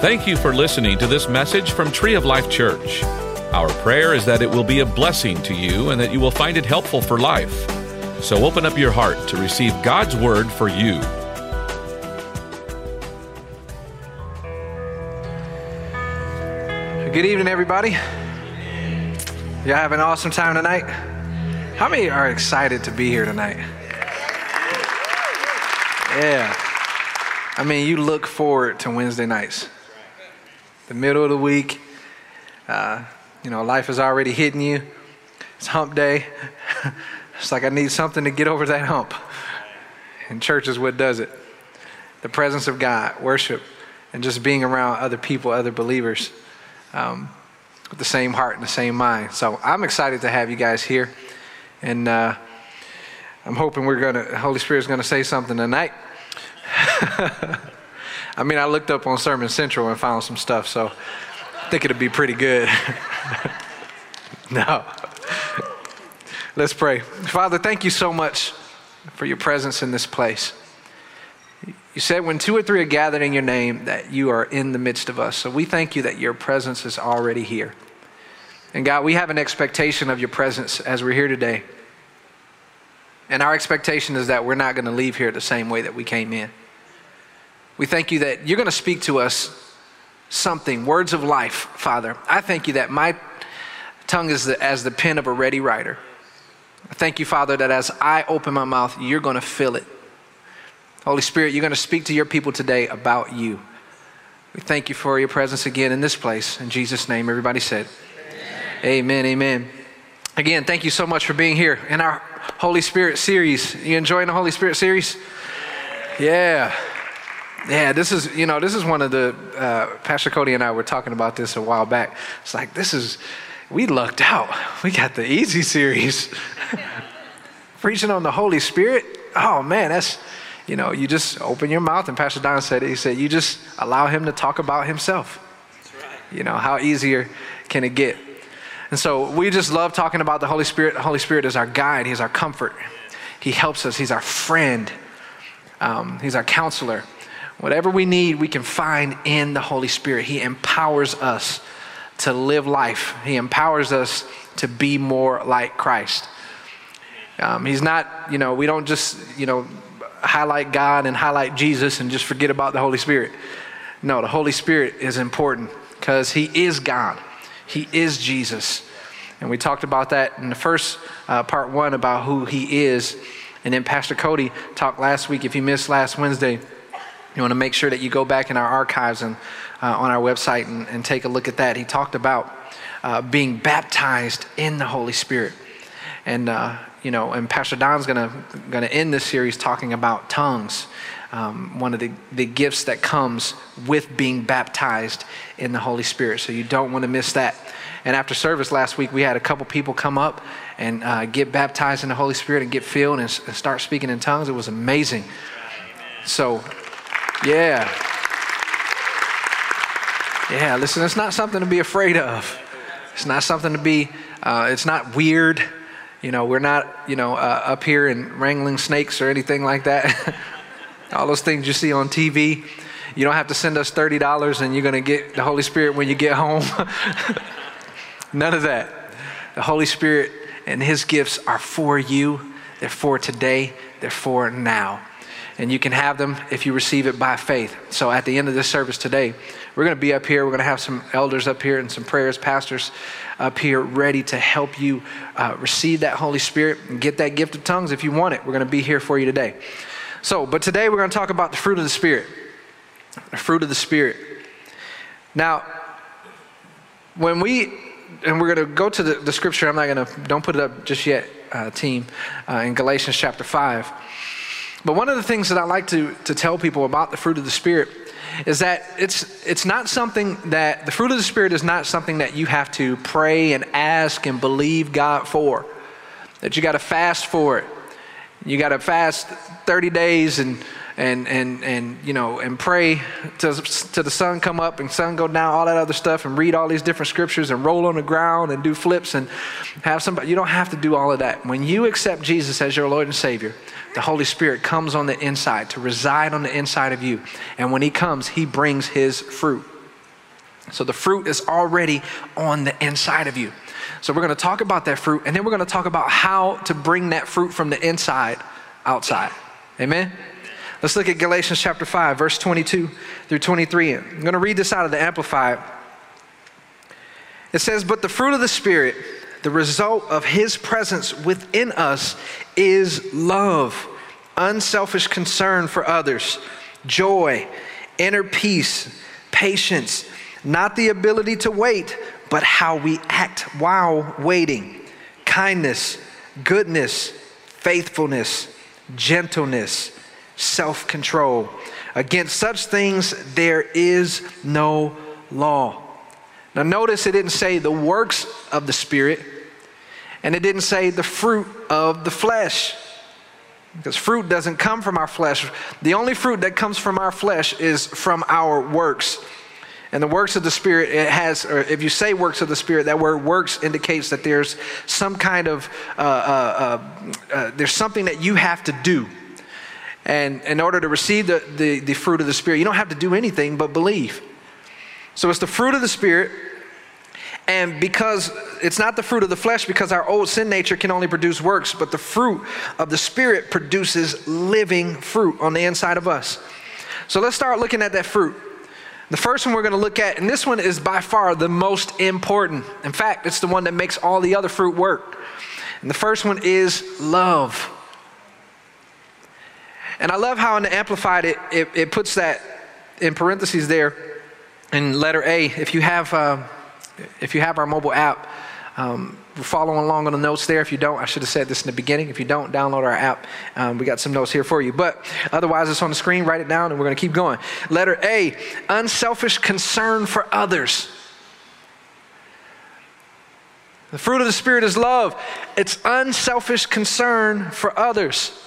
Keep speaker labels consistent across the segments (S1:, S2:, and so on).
S1: Thank you for listening to this message from Tree of Life Church. Our prayer is that it will be a blessing to you and that you will find it helpful for life. So open up your heart to receive God's word for you.
S2: Good evening, everybody. Y'all have an awesome time tonight? How many are excited to be here tonight? Yeah. I mean, you look forward to Wednesday nights. The middle of the week, uh, you know, life is already hitting you. It's hump day. it's like I need something to get over that hump. And church is what does it. The presence of God, worship, and just being around other people, other believers um, with the same heart and the same mind. So I'm excited to have you guys here. And uh, I'm hoping we're going to, Holy Spirit's going to say something tonight. I mean, I looked up on Sermon Central and found some stuff, so I think it'll be pretty good. no. Let's pray. Father, thank you so much for your presence in this place. You said when two or three are gathered in your name, that you are in the midst of us. So we thank you that your presence is already here. And God, we have an expectation of your presence as we're here today. And our expectation is that we're not going to leave here the same way that we came in. We thank you that you're going to speak to us something, words of life, Father. I thank you that my tongue is the, as the pen of a ready writer. I thank you, Father, that as I open my mouth, you're going to fill it. Holy Spirit, you're going to speak to your people today about you. We thank you for your presence again in this place. In Jesus' name, everybody said, Amen, amen. amen. Again, thank you so much for being here in our Holy Spirit series. You enjoying the Holy Spirit series? Yeah. Yeah, this is, you know, this is one of the, uh, Pastor Cody and I were talking about this a while back. It's like, this is, we lucked out. We got the easy series. Preaching on the Holy Spirit. Oh, man, that's, you know, you just open your mouth, and Pastor Don said it. He said, you just allow him to talk about himself. You know, how easier can it get? And so we just love talking about the Holy Spirit. The Holy Spirit is our guide, He's our comfort, He helps us, He's our friend, um, He's our counselor. Whatever we need, we can find in the Holy Spirit. He empowers us to live life, He empowers us to be more like Christ. Um, he's not, you know, we don't just, you know, highlight God and highlight Jesus and just forget about the Holy Spirit. No, the Holy Spirit is important because He is God, He is Jesus. And we talked about that in the first uh, part one about who He is. And then Pastor Cody talked last week. If you missed last Wednesday, you want to make sure that you go back in our archives and uh, on our website and, and, take a look at that. He talked about uh, being baptized in the Holy Spirit. And uh, you know, and Pastor Don's gonna gonna end this series talking about tongues, um, one of the, the gifts that comes with being baptized in the Holy Spirit. So you don't want to miss that. And after service last week, we had a couple people come up and uh, get baptized in the Holy Spirit and get filled and, and start speaking in tongues. It was amazing. So, yeah. Yeah, listen, it's not something to be afraid of. It's not something to be, uh, it's not weird. You know, we're not, you know, uh, up here and wrangling snakes or anything like that. All those things you see on TV. You don't have to send us $30 and you're going to get the Holy Spirit when you get home. None of that. The Holy Spirit and His gifts are for you, they're for today, they're for now. And you can have them if you receive it by faith. So at the end of this service today, we're going to be up here. We're going to have some elders up here and some prayers, pastors up here ready to help you uh, receive that Holy Spirit and get that gift of tongues if you want it. We're going to be here for you today. So, but today we're going to talk about the fruit of the Spirit. The fruit of the Spirit. Now, when we, and we're going to go to the, the scripture, I'm not going to, don't put it up just yet, uh, team, uh, in Galatians chapter 5. But one of the things that I like to, to tell people about the fruit of the Spirit is that it's, it's not something that, the fruit of the Spirit is not something that you have to pray and ask and believe God for. That you got to fast for it. You got to fast 30 days and, and, and, and, you know, and pray to, to the sun come up and sun go down, all that other stuff, and read all these different scriptures and roll on the ground and do flips and have somebody. You don't have to do all of that. When you accept Jesus as your Lord and Savior, the Holy Spirit comes on the inside to reside on the inside of you. And when He comes, He brings His fruit. So the fruit is already on the inside of you. So we're going to talk about that fruit, and then we're going to talk about how to bring that fruit from the inside outside. Amen? Let's look at Galatians chapter 5, verse 22 through 23. I'm going to read this out of the Amplified. It says, But the fruit of the Spirit, the result of His presence within us, is love, unselfish concern for others, joy, inner peace, patience, not the ability to wait, but how we act while waiting, kindness, goodness, faithfulness, gentleness, self control. Against such things there is no law. Now, notice it didn't say the works of the Spirit, and it didn't say the fruit of the flesh. Because fruit doesn't come from our flesh. The only fruit that comes from our flesh is from our works. And the works of the Spirit, it has, or if you say works of the Spirit, that word works indicates that there's some kind of, uh, uh, uh, uh there's something that you have to do. And in order to receive the, the, the fruit of the Spirit, you don't have to do anything but believe. So it's the fruit of the Spirit. And because it's not the fruit of the flesh, because our old sin nature can only produce works, but the fruit of the Spirit produces living fruit on the inside of us. So let's start looking at that fruit. The first one we're going to look at, and this one is by far the most important. In fact, it's the one that makes all the other fruit work. And the first one is love. And I love how in the Amplified it, it, it puts that in parentheses there in letter A. If you have, uh, if you have our mobile app, um, following along on the notes there. If you don't, I should have said this in the beginning. If you don't, download our app. Um, we got some notes here for you. But otherwise, it's on the screen. Write it down, and we're going to keep going. Letter A unselfish concern for others. The fruit of the Spirit is love, it's unselfish concern for others.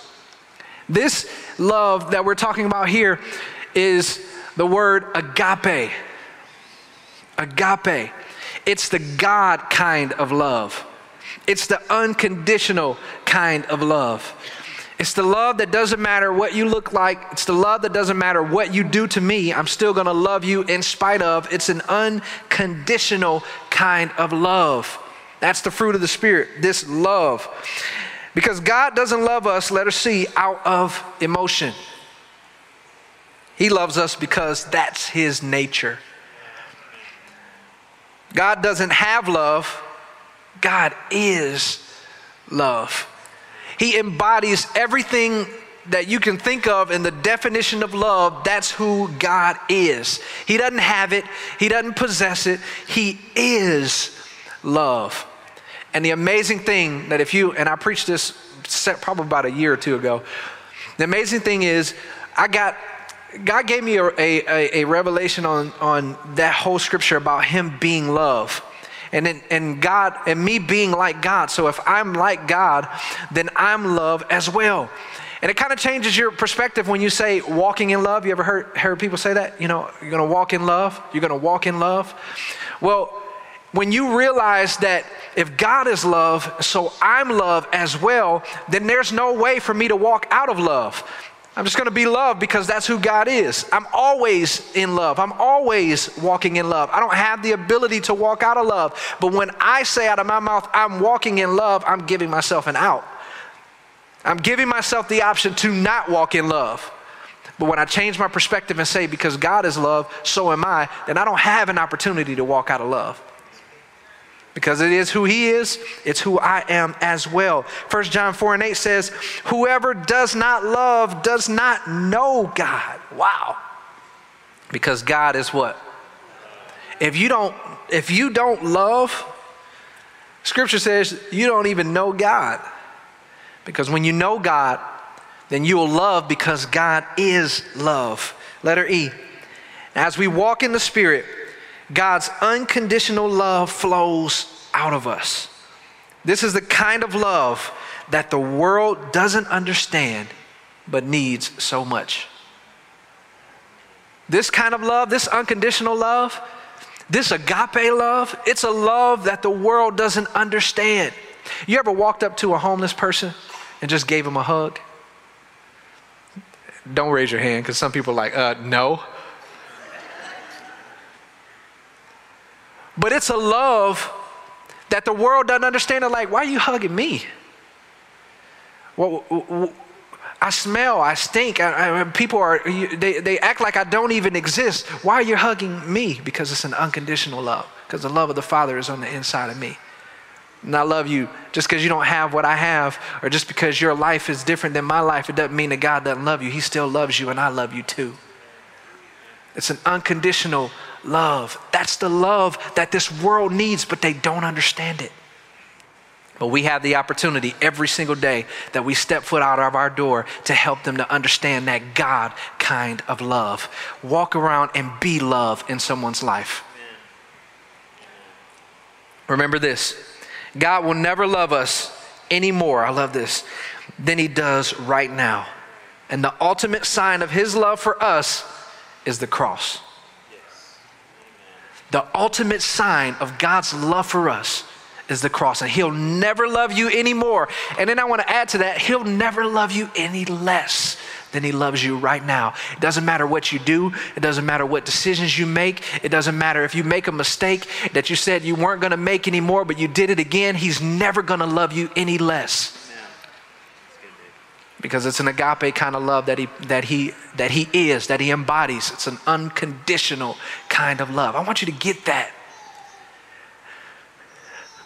S2: This love that we're talking about here is the word agape. Agape. It's the God kind of love. It's the unconditional kind of love. It's the love that doesn't matter what you look like. It's the love that doesn't matter what you do to me. I'm still going to love you in spite of. It's an unconditional kind of love. That's the fruit of the Spirit, this love. Because God doesn't love us, let us see, out of emotion. He loves us because that's His nature. God doesn't have love, God is love. He embodies everything that you can think of in the definition of love. That's who God is. He doesn't have it, He doesn't possess it. He is love. And the amazing thing that if you, and I preached this probably about a year or two ago, the amazing thing is, I got God gave me a, a, a, revelation on, on that whole scripture about Him being love. And, in, and God, and me being like God. So if I'm like God, then I'm love as well. And it kind of changes your perspective when you say walking in love. You ever heard, heard people say that? You know, you're going to walk in love. You're going to walk in love. Well, when you realize that if God is love, so I'm love as well, then there's no way for me to walk out of love. I'm just going to be love because that's who God is. I'm always in love. I'm always walking in love. I don't have the ability to walk out of love. But when I say out of my mouth, I'm walking in love, I'm giving myself an out. I'm giving myself the option to not walk in love. But when I change my perspective and say, because God is love, so am I, then I don't have an opportunity to walk out of love because it is who he is, it's who I am as well. 1 John 4 and 8 says, Whoever does not love does not know God. Wow. Because God is what? If you don't if you don't love, scripture says you don't even know God. Because when you know God, then you will love because God is love. Letter E. As we walk in the Spirit, God's unconditional love flows out of us. This is the kind of love that the world doesn't understand but needs so much. This kind of love, this unconditional love, this agape love, it's a love that the world doesn't understand. You ever walked up to a homeless person and just gave him a hug? Don't raise your hand because some people are like, uh, no. But it's a love that the world doesn't understand. They're like, why are you hugging me? Well, I smell, I stink. I, I, people are, they, they act like I don't even exist. Why are you hugging me? Because it's an unconditional love, because the love of the Father is on the inside of me. And I love you just because you don't have what I have, or just because your life is different than my life, it doesn't mean that God doesn't love you. He still loves you, and I love you too. It's an unconditional love. That's the love that this world needs, but they don't understand it. But we have the opportunity every single day that we step foot out of our door to help them to understand that God kind of love. Walk around and be love in someone's life. Remember this God will never love us anymore. I love this than He does right now. And the ultimate sign of His love for us is the cross. The ultimate sign of God's love for us is the cross. And He'll never love you anymore. And then I want to add to that, He'll never love you any less than He loves you right now. It doesn't matter what you do, it doesn't matter what decisions you make, it doesn't matter if you make a mistake that you said you weren't going to make anymore, but you did it again. He's never going to love you any less. Because it's an agape kind of love that he, that, he, that he is, that he embodies. It's an unconditional kind of love. I want you to get that.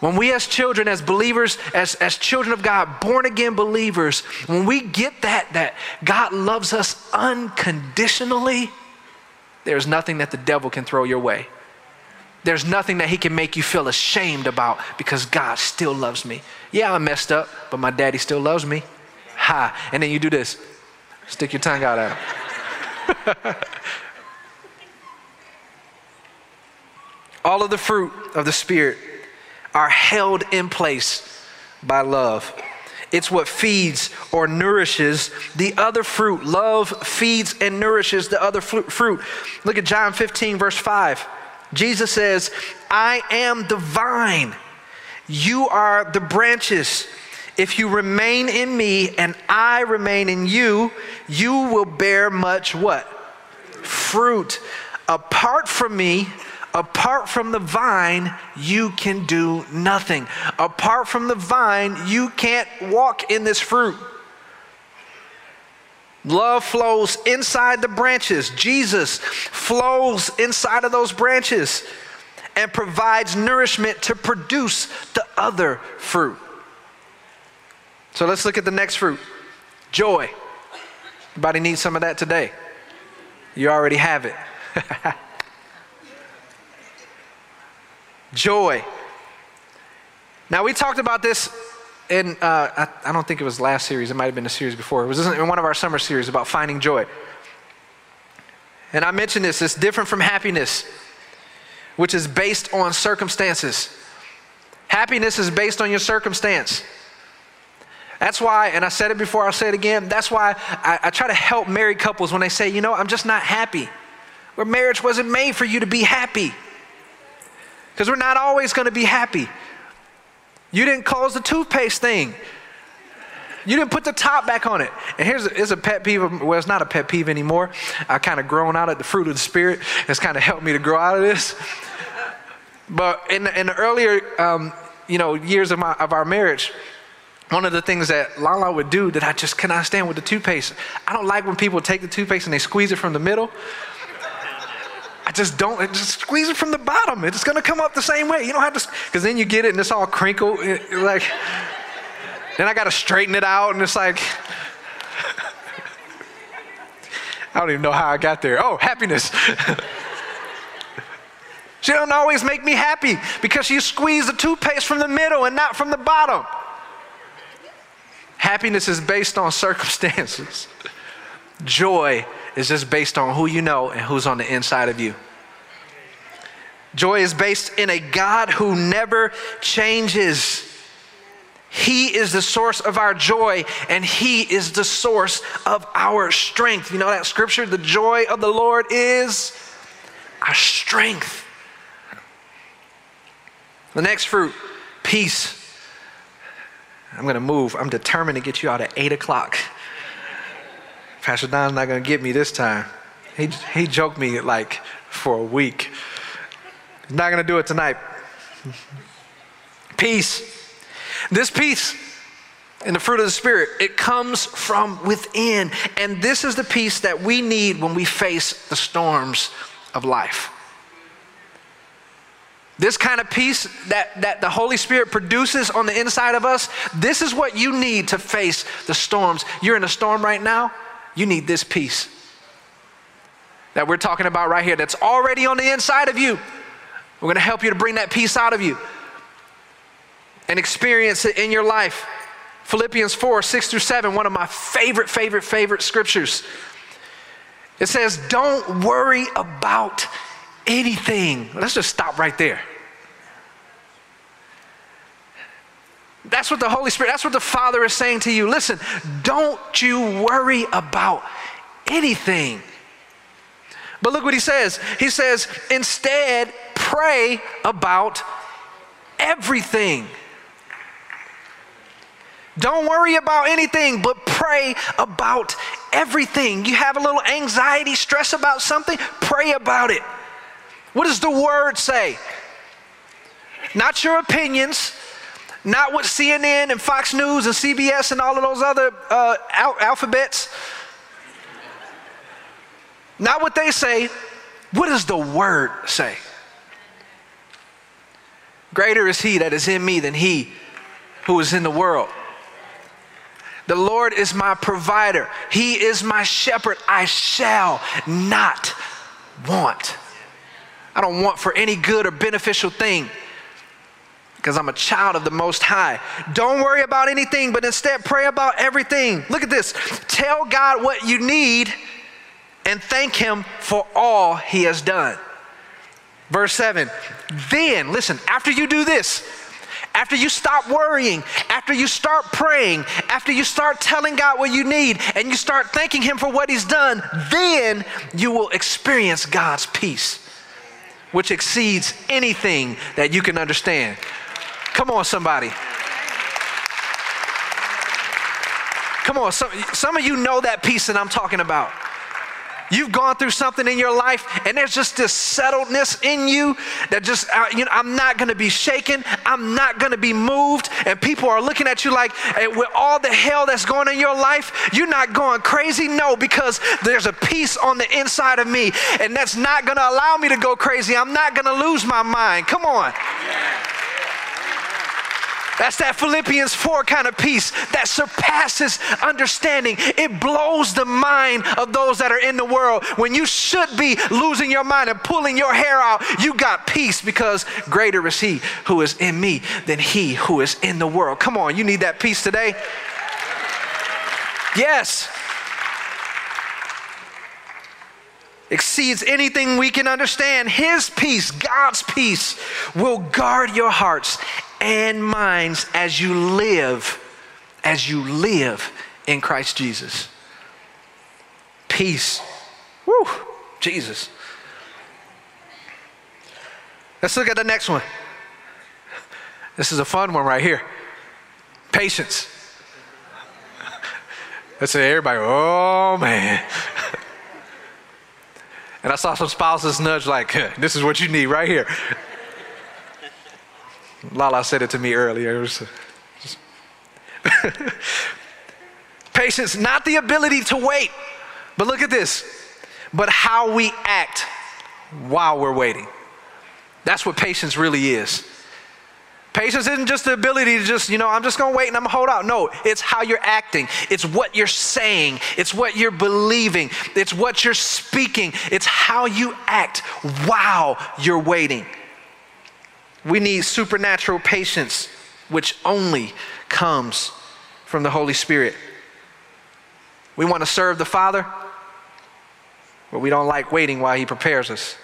S2: When we, as children, as believers, as, as children of God, born again believers, when we get that, that God loves us unconditionally, there's nothing that the devil can throw your way. There's nothing that he can make you feel ashamed about because God still loves me. Yeah, I messed up, but my daddy still loves me. Ha. And then you do this stick your tongue out at him. All of the fruit of the Spirit are held in place by love. It's what feeds or nourishes the other fruit. Love feeds and nourishes the other fruit. Look at John 15, verse 5. Jesus says, I am the vine, you are the branches. If you remain in me and I remain in you, you will bear much what? Fruit. Apart from me, Apart from the vine, you can do nothing. Apart from the vine, you can't walk in this fruit. Love flows inside the branches. Jesus flows inside of those branches and provides nourishment to produce the other fruit. So let's look at the next fruit joy. Everybody needs some of that today. You already have it. joy. Now, we talked about this in, uh, I, I, don't think it was last series, it might have been a series before. It was in one of our summer series about finding joy. And I mentioned this, it's different from happiness, which is based on circumstances. Happiness is based on your circumstance. That's why, and I said it before, I'll say it again. That's why I, I try to help married couples when they say, you know, I'm just not happy. Where marriage wasn't made for you to be happy because we're not always going to be happy. You didn't cause the toothpaste thing. You didn't put the top back on it. And here's a, here's a pet peeve. Well, it's not a pet peeve anymore. I've kind of grown out of the fruit of the Spirit. It's kind of helped me to grow out of this. But in, in the earlier, um, you know, years of, my, of our marriage, one of the things that Lala would do that I just cannot stand with the toothpaste, I don't like when people take the toothpaste and they squeeze it from the middle. I just don't, just squeeze it from the bottom. It's going to come up the same way. You don't have to, because then you get it and it's all crinkled. Eh, like, then I got to straighten it out and it's like, I don't even know how I got there. Oh, happiness. she don't always make me happy because she squeeze the toothpaste from the middle and not from the bottom. Happiness is based on circumstances. Joy is just based on who you know and who's on the inside of you. Joy is based in a God who never changes. He is the source of our joy, and He is the source of our strength. You know that scripture? The joy of the Lord is our strength. The next fruit, peace. I'm going to move. I'm determined to get you out at 8 o'clock. Pastor Don's not going to get me this time. He, he joked me like for a week. He's not going to do it tonight. peace. This peace and the fruit of the Spirit, it comes from within. And this is the peace that we need when we face the storms of life. This kind of peace that, that the Holy Spirit produces on the inside of us, this is what you need to face the storms. You're in a storm right now, you need this peace that we're talking about right here that's already on the inside of you. We're going to help you to bring that peace out of you and experience it in your life. Philippians 4 6 through 7, one of my favorite, favorite, favorite scriptures. It says, Don't worry about anything. Let's just stop right there. That's what the Holy Spirit, that's what the Father is saying to you. Listen, don't you worry about anything. But look what he says. He says, instead, pray about everything. Don't worry about anything, but pray about everything. You have a little anxiety, stress about something, pray about it. What does the word say? Not your opinions, not what CNN and Fox News and CBS and all of those other uh, al- alphabets, not what they say. What does the word say? Greater is he that is in me than he who is in the world. The Lord is my provider. He is my shepherd. I shall not want. I don't want for any good or beneficial thing because I'm a child of the Most High. Don't worry about anything, but instead pray about everything. Look at this. Tell God what you need and thank Him for all He has done. Verse 7. Then, listen, after you do this, after you stop worrying, after you start praying, after you start telling God what you need, and you start thanking Him for what He's done, then you will experience God's peace, which exceeds anything that you can understand. Come on, somebody. Come on, some, some of you know that peace that I'm talking about. You've gone through something in your life, and there's just this settledness in you that just, uh, you know, I'm not gonna be shaken, I'm not gonna be moved. And people are looking at you like, hey, with all the hell that's going in your life, you're not going crazy. No, because there's a peace on the inside of me, and that's not gonna allow me to go crazy. I'm not gonna lose my mind. Come on. Yeah. That's that Philippians 4 kind of peace that surpasses understanding. It blows the mind of those that are in the world. When you should be losing your mind and pulling your hair out, you got peace because greater is He who is in me than He who is in the world. Come on, you need that peace today? Yes. exceeds anything we can understand. His peace, God's peace, will guard your hearts and minds as you live, as you live in Christ Jesus. Peace. Woo, Jesus. Let's look at the next one. This is a fun one right here. Patience. Let's say everybody, oh man. and I saw some spouses nudge like, this is what you need right here. Lala said it to me earlier. Was, uh, just... Patience, not the ability to wait, but look at this, but how we act while we're waiting. That's what patience really is. Patience isn't just the ability to just, you know, I'm just gonna wait and I'm gonna hold out. No, it's how you're acting, it's what you're saying, it's what you're believing, it's what you're speaking, it's how you act while you're waiting. We need supernatural patience, which only comes from the Holy Spirit. We want to serve the Father, but we don't like waiting while He prepares us.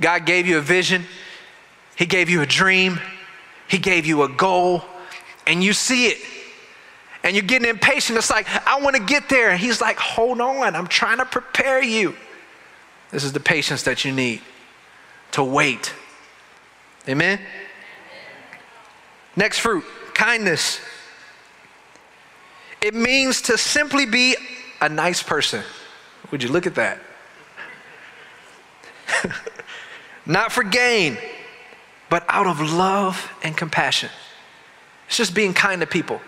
S2: God gave you a vision, He gave you a dream, He gave you a goal, and you see it. And you're getting impatient. It's like, I want to get there. And He's like, hold on, I'm trying to prepare you. This is the patience that you need to wait. Amen? Next fruit kindness. It means to simply be a nice person. Would you look at that? not for gain, but out of love and compassion. It's just being kind to people.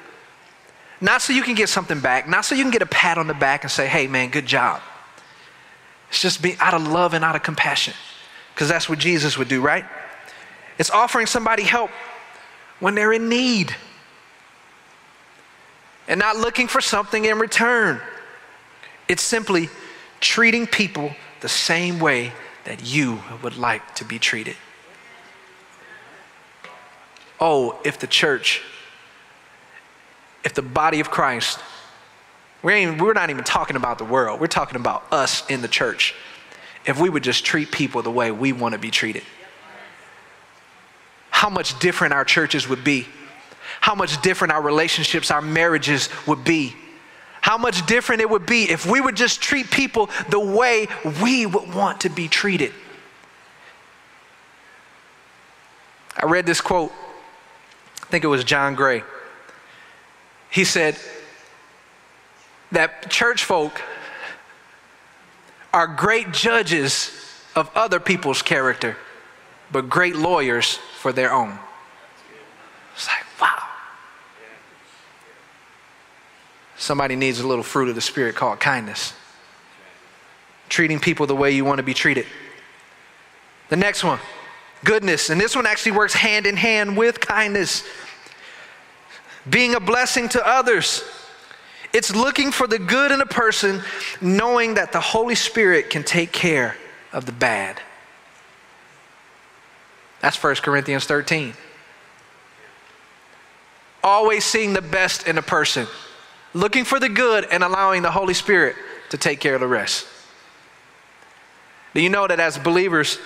S2: Not so you can get something back, not so you can get a pat on the back and say, hey, man, good job. It's just being out of love and out of compassion, because that's what Jesus would do, right? It's offering somebody help when they're in need and not looking for something in return. It's simply treating people the same way that you would like to be treated. Oh, if the church, if the body of Christ, even, we're not even talking about the world, we're talking about us in the church. If we would just treat people the way we want to be treated, how much different our churches would be, how much different our relationships, our marriages would be, how much different it would be if we would just treat people the way we would want to be treated. I read this quote I think it was John Gray. He said that church folk are great judges of other people's character, but great lawyers for their own. It's like, wow. Somebody needs a little fruit of the Spirit called kindness. Treating people the way you want to be treated. The next one, goodness. And this one actually works hand in hand with kindness. Being a blessing to others. It's looking for the good in a person, knowing that the Holy Spirit can take care of the bad. That's 1 Corinthians 13. Always seeing the best in a person, looking for the good and allowing the Holy Spirit to take care of the rest. Do you know that as believers,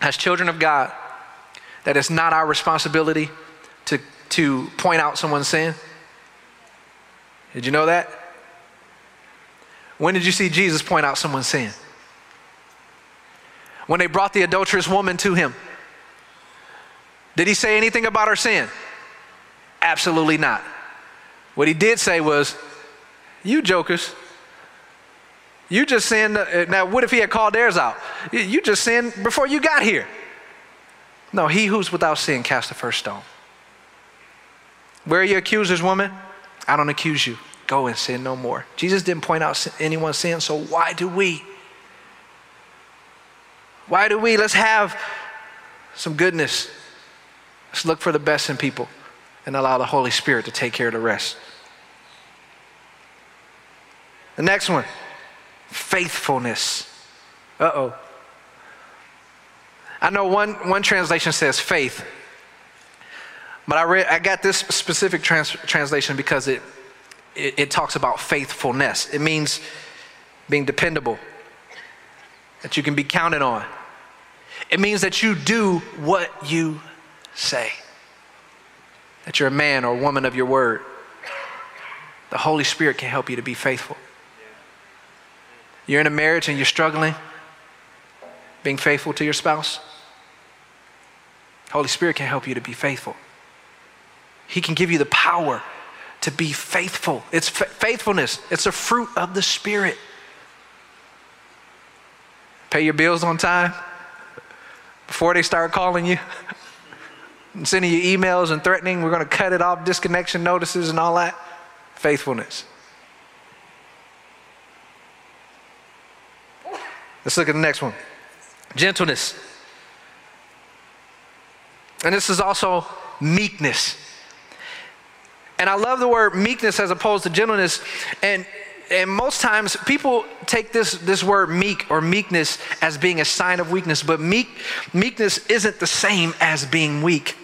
S2: as children of God, that it's not our responsibility to, to point out someone's sin? Did you know that? When did you see Jesus point out someone's sin? When they brought the adulterous woman to him. Did he say anything about her sin? Absolutely not. What he did say was, You jokers, you just sinned. Uh, now, what if he had called theirs out? You just sinned before you got here. No, he who's without sin cast the first stone. Where are your accusers, woman? I don't accuse you. Go and sin no more. Jesus didn't point out anyone's sin, so why do we? Why do we? Let's have some goodness. Let's look for the best in people and allow the Holy Spirit to take care of the rest. The next one faithfulness. Uh oh. I know one, one translation says faith, but I, read, I got this specific trans, translation because it, it, it talks about faithfulness. It means being dependable, that you can be counted on. It means that you do what you say, that you're a man or woman of your word. The Holy Spirit can help you to be faithful. You're in a marriage and you're struggling being faithful to your spouse. Holy Spirit can help you to be faithful. He can give you the power to be faithful. It's fa- faithfulness, it's a fruit of the Spirit. Pay your bills on time before they start calling you and sending you emails and threatening, we're going to cut it off, disconnection notices and all that. Faithfulness. Let's look at the next one gentleness. And this is also meekness. And I love the word meekness as opposed to gentleness. And, and most times people take this, this word meek or meekness as being a sign of weakness, but meek, meekness isn't the same as being weak.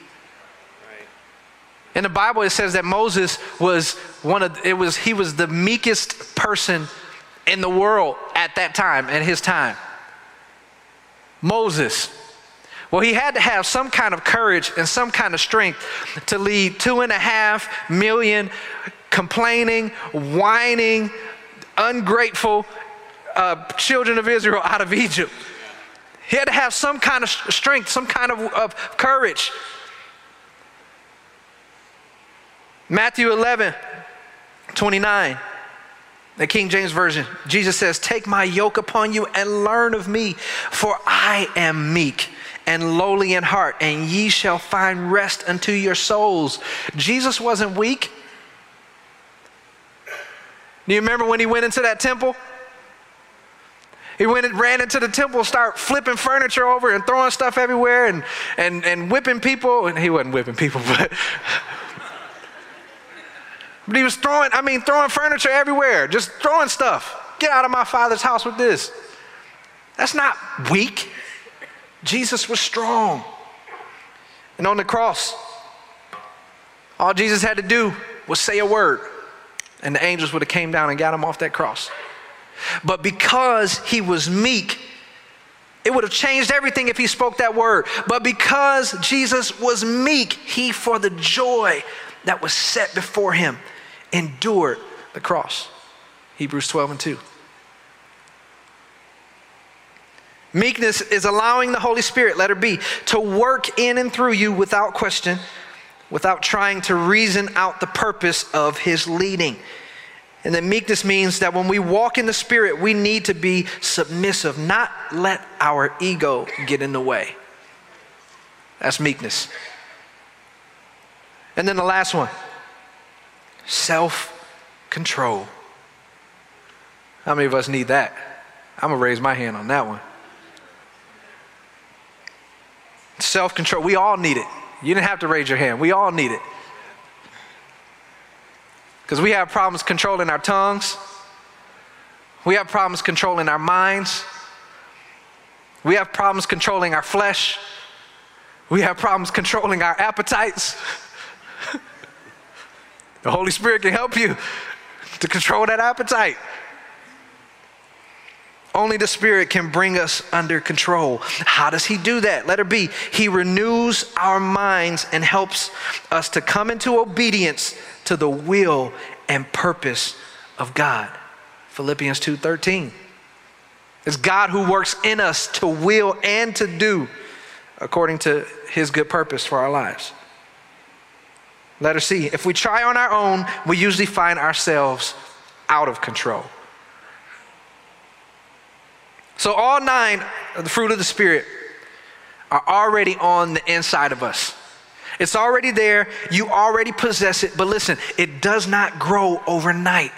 S2: In the Bible, it says that Moses was one of, it was, he was the meekest person in the world at that time, at his time. Moses. Well, he had to have some kind of courage and some kind of strength to lead two and a half million complaining, whining, ungrateful uh, children of Israel out of Egypt. He had to have some kind of strength, some kind of, of courage. Matthew 11, 29. The King James Version, Jesus says, Take my yoke upon you and learn of me, for I am meek and lowly in heart, and ye shall find rest unto your souls. Jesus wasn't weak. Do you remember when he went into that temple? He went and ran into the temple, start flipping furniture over and throwing stuff everywhere and, and, and whipping people. And he wasn't whipping people, but, but he was throwing, I mean, throwing furniture everywhere, just throwing stuff. Get out of my father's house with this. That's not weak. Jesus was strong. And on the cross, all Jesus had to do was say a word, and the angels would have came down and got him off that cross. But because he was meek, it would have changed everything if he spoke that word. But because Jesus was meek, he, for the joy that was set before him, endured the cross. Hebrews 12 and 2. Meekness is allowing the Holy Spirit, letter B, to work in and through you without question, without trying to reason out the purpose of his leading. And then meekness means that when we walk in the Spirit, we need to be submissive, not let our ego get in the way. That's meekness. And then the last one self control. How many of us need that? I'm going to raise my hand on that one. Self control. We all need it. You didn't have to raise your hand. We all need it. Because we have problems controlling our tongues, we have problems controlling our minds, we have problems controlling our flesh, we have problems controlling our appetites. the Holy Spirit can help you to control that appetite. Only the Spirit can bring us under control. How does He do that? Letter B, He renews our minds and helps us to come into obedience to the will and purpose of God. Philippians 2:13. It's God who works in us to will and to do according to his good purpose for our lives. Letter C, if we try on our own, we usually find ourselves out of control. So, all nine of the fruit of the Spirit are already on the inside of us. It's already there, you already possess it, but listen, it does not grow overnight.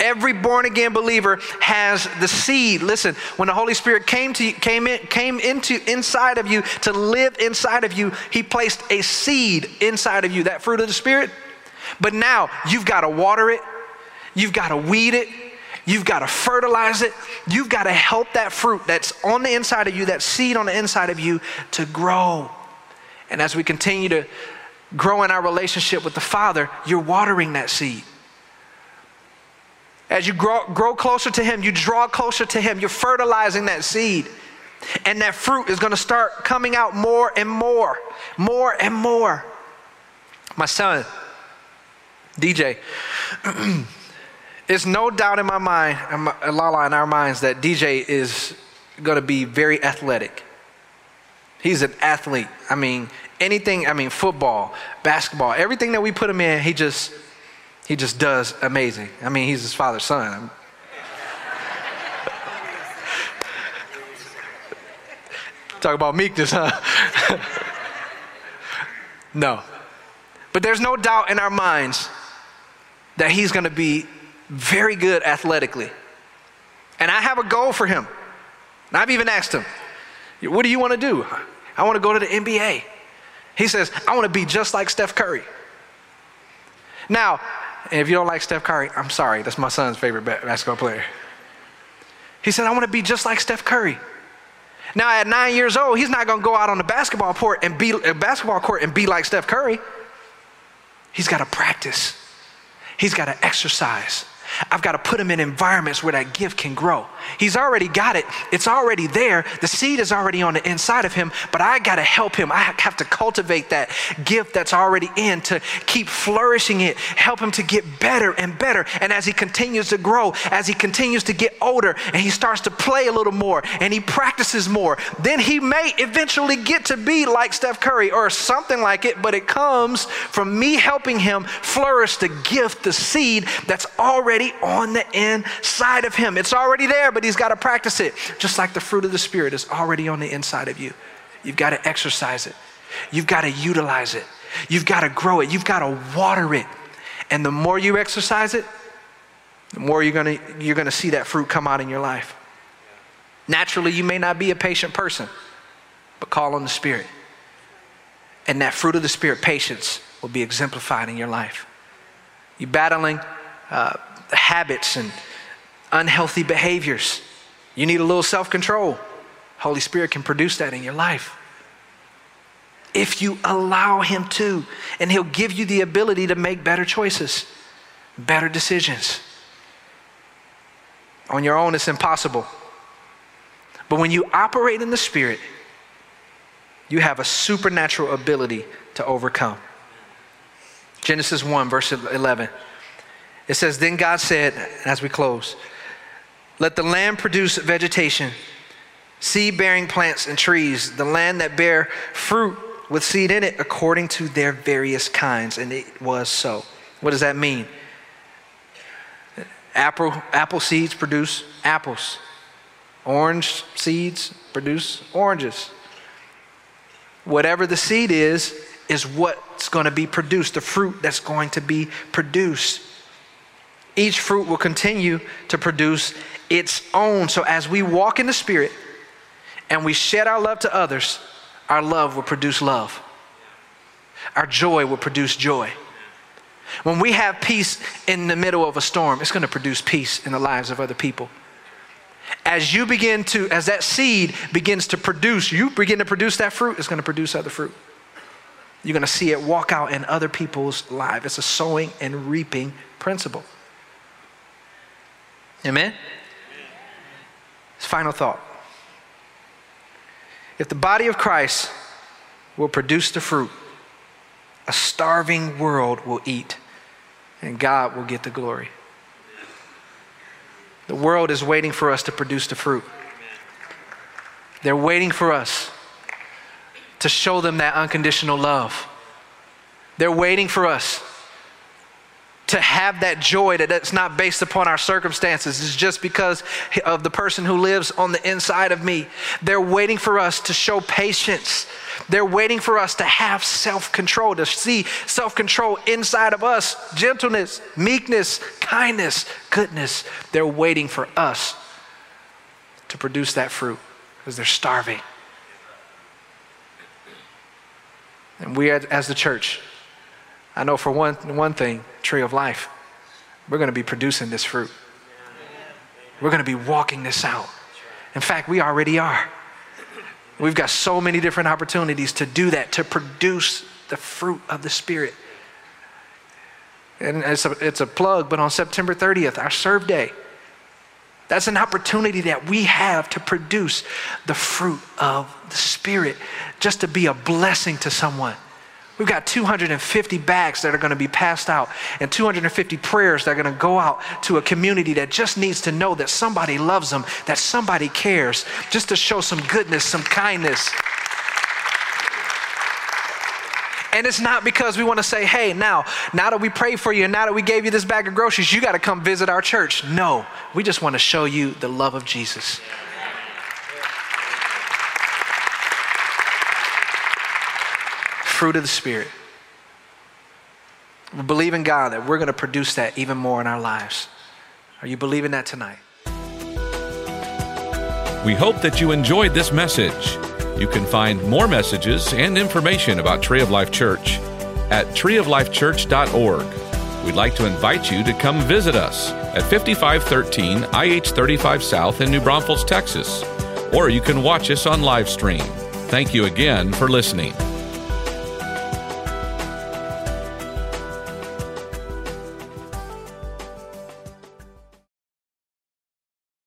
S2: Every born again believer has the seed. Listen, when the Holy Spirit came to you, came in, came into inside of you to live inside of you, He placed a seed inside of you, that fruit of the Spirit. But now you've got to water it, you've got to weed it, You've got to fertilize it. You've got to help that fruit that's on the inside of you, that seed on the inside of you, to grow. And as we continue to grow in our relationship with the Father, you're watering that seed. As you grow, grow closer to Him, you draw closer to Him, you're fertilizing that seed. And that fruit is going to start coming out more and more, more and more. My son, DJ, It's no doubt in my mind, and Lala in our minds, that DJ is going to be very athletic. He's an athlete. I mean, anything, I mean, football, basketball, everything that we put him in, he just, he just does amazing. I mean, he's his father's son. Talk about meekness, huh? no. But there's no doubt in our minds that he's going to be very good athletically. And I have a goal for him. And I've even asked him, What do you want to do? I want to go to the NBA. He says, I want to be just like Steph Curry. Now, if you don't like Steph Curry, I'm sorry, that's my son's favorite basketball player. He said, I want to be just like Steph Curry. Now, at nine years old, he's not going to go out on the basketball court and be a basketball court and be like Steph Curry. He's got to practice. He's got to exercise. I've got to put him in environments where that gift can grow. He's already got it, it's already there. The seed is already on the inside of him, but I got to help him. I have to cultivate that gift that's already in to keep flourishing it, help him to get better and better. And as he continues to grow, as he continues to get older, and he starts to play a little more and he practices more, then he may eventually get to be like Steph Curry or something like it, but it comes from me helping him flourish the gift, the seed that's already already on the inside of him. It's already there, but he's got to practice it. Just like the fruit of the Spirit is already on the inside of you. You've got to exercise it, you've got to utilize it, you've got to grow it, you've got to water it. And the more you exercise it, the more you're gonna, you're gonna see that fruit come out in your life. Naturally, you may not be a patient person, but call on the Spirit. And that fruit of the Spirit, patience, will be exemplified in your life. You're battling uh, habits and unhealthy behaviors. You need a little self control. Holy Spirit can produce that in your life. If you allow Him to, and He'll give you the ability to make better choices, better decisions. On your own, it's impossible. But when you operate in the Spirit, you have a supernatural ability to overcome. Genesis 1, verse 11. It says, Then God said, as we close, let the land produce vegetation, seed bearing plants and trees, the land that bear fruit with seed in it according to their various kinds. And it was so. What does that mean? Apple, apple seeds produce apples. Orange seeds produce oranges. Whatever the seed is, is what's going to be produced, the fruit that's going to be produced. Each fruit will continue to produce its own. So as we walk in the Spirit and we shed our love to others, our love will produce love. Our joy will produce joy. When we have peace in the middle of a storm, it's going to produce peace in the lives of other people. As you begin to, as that seed begins to produce, you begin to produce that fruit, it's going to produce other fruit. You're going to see it walk out in other people's lives. It's a sowing and reaping principle. Amen? Final thought. If the body of Christ will produce the fruit, a starving world will eat, and God will get the glory. The world is waiting for us to produce the fruit. They're waiting for us to show them that unconditional love. They're waiting for us to have that joy that it's not based upon our circumstances. It's just because of the person who lives on the inside of me. They're waiting for us to show patience. They're waiting for us to have self control, to see self control inside of us gentleness, meekness, kindness, goodness. They're waiting for us to produce that fruit because they're starving. And we, as the church, I know for one, one thing, tree of life, we're going to be producing this fruit. We're going to be walking this out. In fact, we already are. We've got so many different opportunities to do that, to produce the fruit of the Spirit. And it's a, it's a plug, but on September 30th, our serve day, that's an opportunity that we have to produce the fruit of the Spirit, just to be a blessing to someone. We've got 250 bags that are going to be passed out and 250 prayers that are going to go out to a community that just needs to know that somebody loves them, that somebody cares, just to show some goodness, some kindness. And it's not because we want to say, hey, now, now that we prayed for you and now that we gave you this bag of groceries, you got to come visit our church. No, we just want to show you the love of Jesus. Fruit of the Spirit. We believe in God that we're going to produce that even more in our lives. Are you believing that tonight?
S1: We hope that you enjoyed this message. You can find more messages and information about Tree of Life Church at treeoflifechurch.org. We'd like to invite you to come visit us at 5513 IH 35 South in New Braunfels, Texas, or you can watch us on live stream. Thank you again for listening.